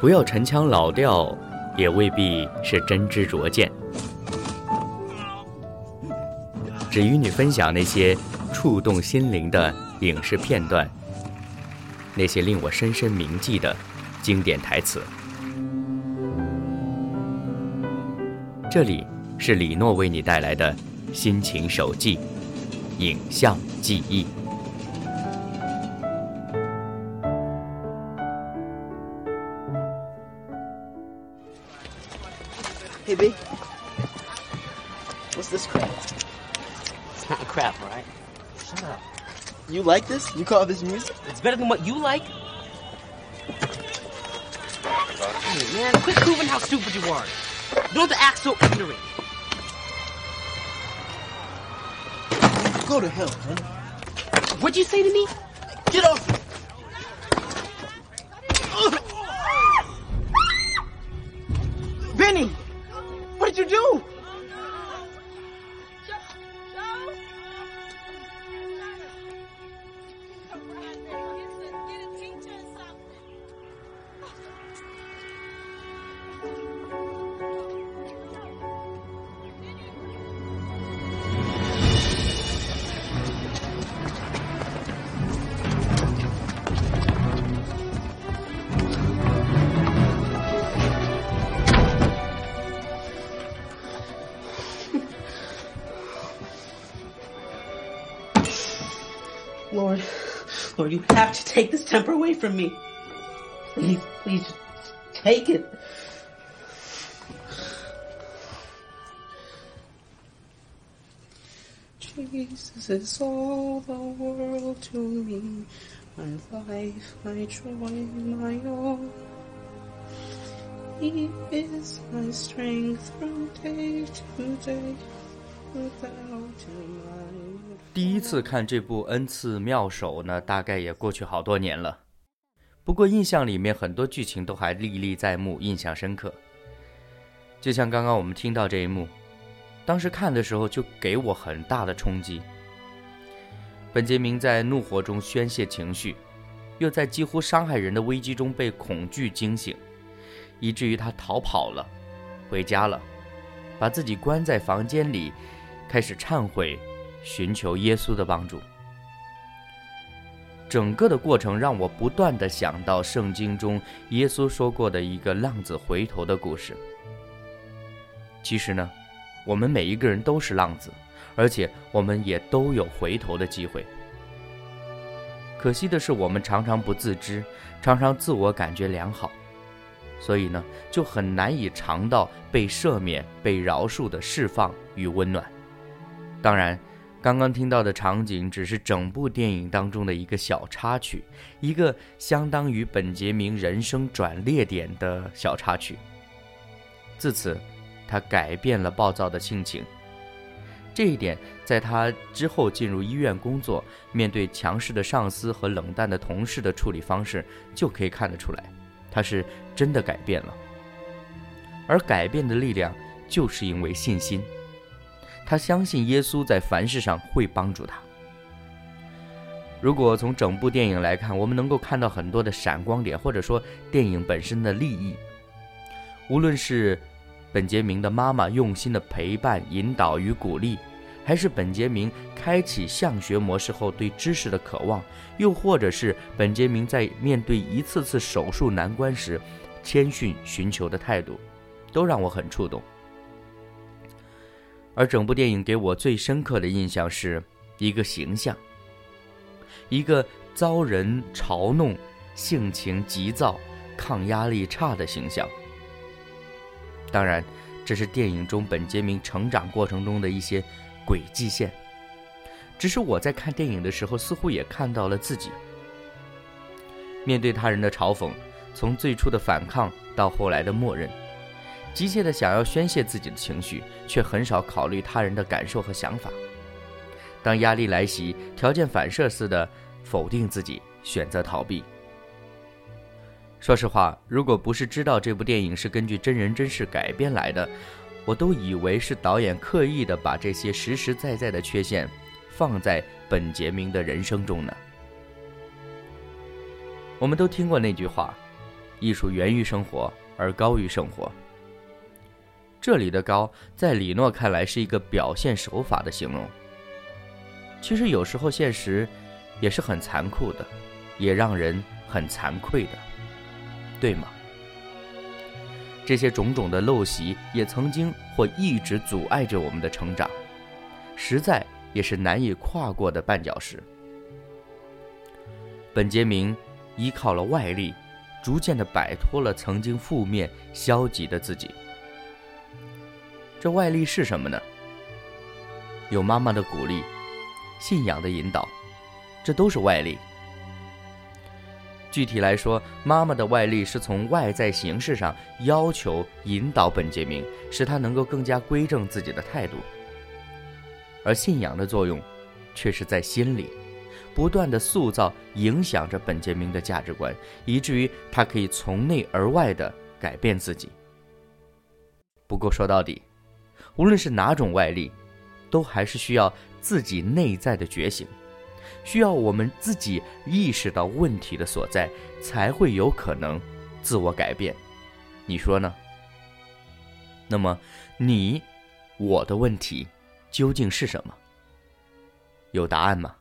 不要陈腔老调，也未必是真知灼见。只与你分享那些触动心灵的影视片段，那些令我深深铭记的经典台词。这里是李诺为你带来的心情手记，影像记忆。What's this crap? It's not a crap, alright? Shut up. You like this? You call this music? It's better than what you like. Hey, man, quit proving how stupid you are. You don't have to act so ignorant. Go to hell, man. What'd you say to me? Get off! Benny! Lord, Lord, you have to take this temper away from me. Please, please, take it. Jesus is all the world to me, my life, my joy, my all. He is my strength from day to day. 第一次看这部《恩赐妙手》呢，大概也过去好多年了。不过印象里面很多剧情都还历历在目，印象深刻。就像刚刚我们听到这一幕，当时看的时候就给我很大的冲击。本杰明在怒火中宣泄情绪，又在几乎伤害人的危机中被恐惧惊醒，以至于他逃跑了，回家了，把自己关在房间里，开始忏悔。寻求耶稣的帮助。整个的过程让我不断的想到圣经中耶稣说过的一个浪子回头的故事。其实呢，我们每一个人都是浪子，而且我们也都有回头的机会。可惜的是，我们常常不自知，常常自我感觉良好，所以呢，就很难以尝到被赦免、被饶恕的释放与温暖。当然。刚刚听到的场景只是整部电影当中的一个小插曲，一个相当于本杰明人生转捩点的小插曲。自此，他改变了暴躁的性情。这一点，在他之后进入医院工作，面对强势的上司和冷淡的同事的处理方式就可以看得出来，他是真的改变了。而改变的力量，就是因为信心。他相信耶稣在凡事上会帮助他。如果从整部电影来看，我们能够看到很多的闪光点，或者说电影本身的利益。无论是本杰明的妈妈用心的陪伴、引导与鼓励，还是本杰明开启向学模式后对知识的渴望，又或者是本杰明在面对一次次手术难关时谦逊寻求的态度，都让我很触动。而整部电影给我最深刻的印象是一个形象，一个遭人嘲弄、性情急躁、抗压力差的形象。当然，这是电影中本杰明成长过程中的一些轨迹线。只是我在看电影的时候，似乎也看到了自己。面对他人的嘲讽，从最初的反抗到后来的默认。急切的想要宣泄自己的情绪，却很少考虑他人的感受和想法。当压力来袭，条件反射似的否定自己，选择逃避。说实话，如果不是知道这部电影是根据真人真事改编来的，我都以为是导演刻意的把这些实实在在的缺陷放在本杰明的人生中呢。我们都听过那句话：“艺术源于生活，而高于生活。这里的“高”在李诺看来是一个表现手法的形容。其实有时候现实也是很残酷的，也让人很惭愧的，对吗？这些种种的陋习也曾经或一直阻碍着我们的成长，实在也是难以跨过的绊脚石。本杰明依靠了外力，逐渐的摆脱了曾经负面消极的自己。这外力是什么呢？有妈妈的鼓励。信仰的引导，这都是外力。具体来说，妈妈的外力是从外在形式上要求引导本杰明，使他能够更加规正自己的态度；而信仰的作用，却是在心里，不断的塑造、影响着本杰明的价值观，以至于他可以从内而外的改变自己。不过说到底，无论是哪种外力，都还是需要。自己内在的觉醒，需要我们自己意识到问题的所在，才会有可能自我改变。你说呢？那么，你我的问题究竟是什么？有答案吗？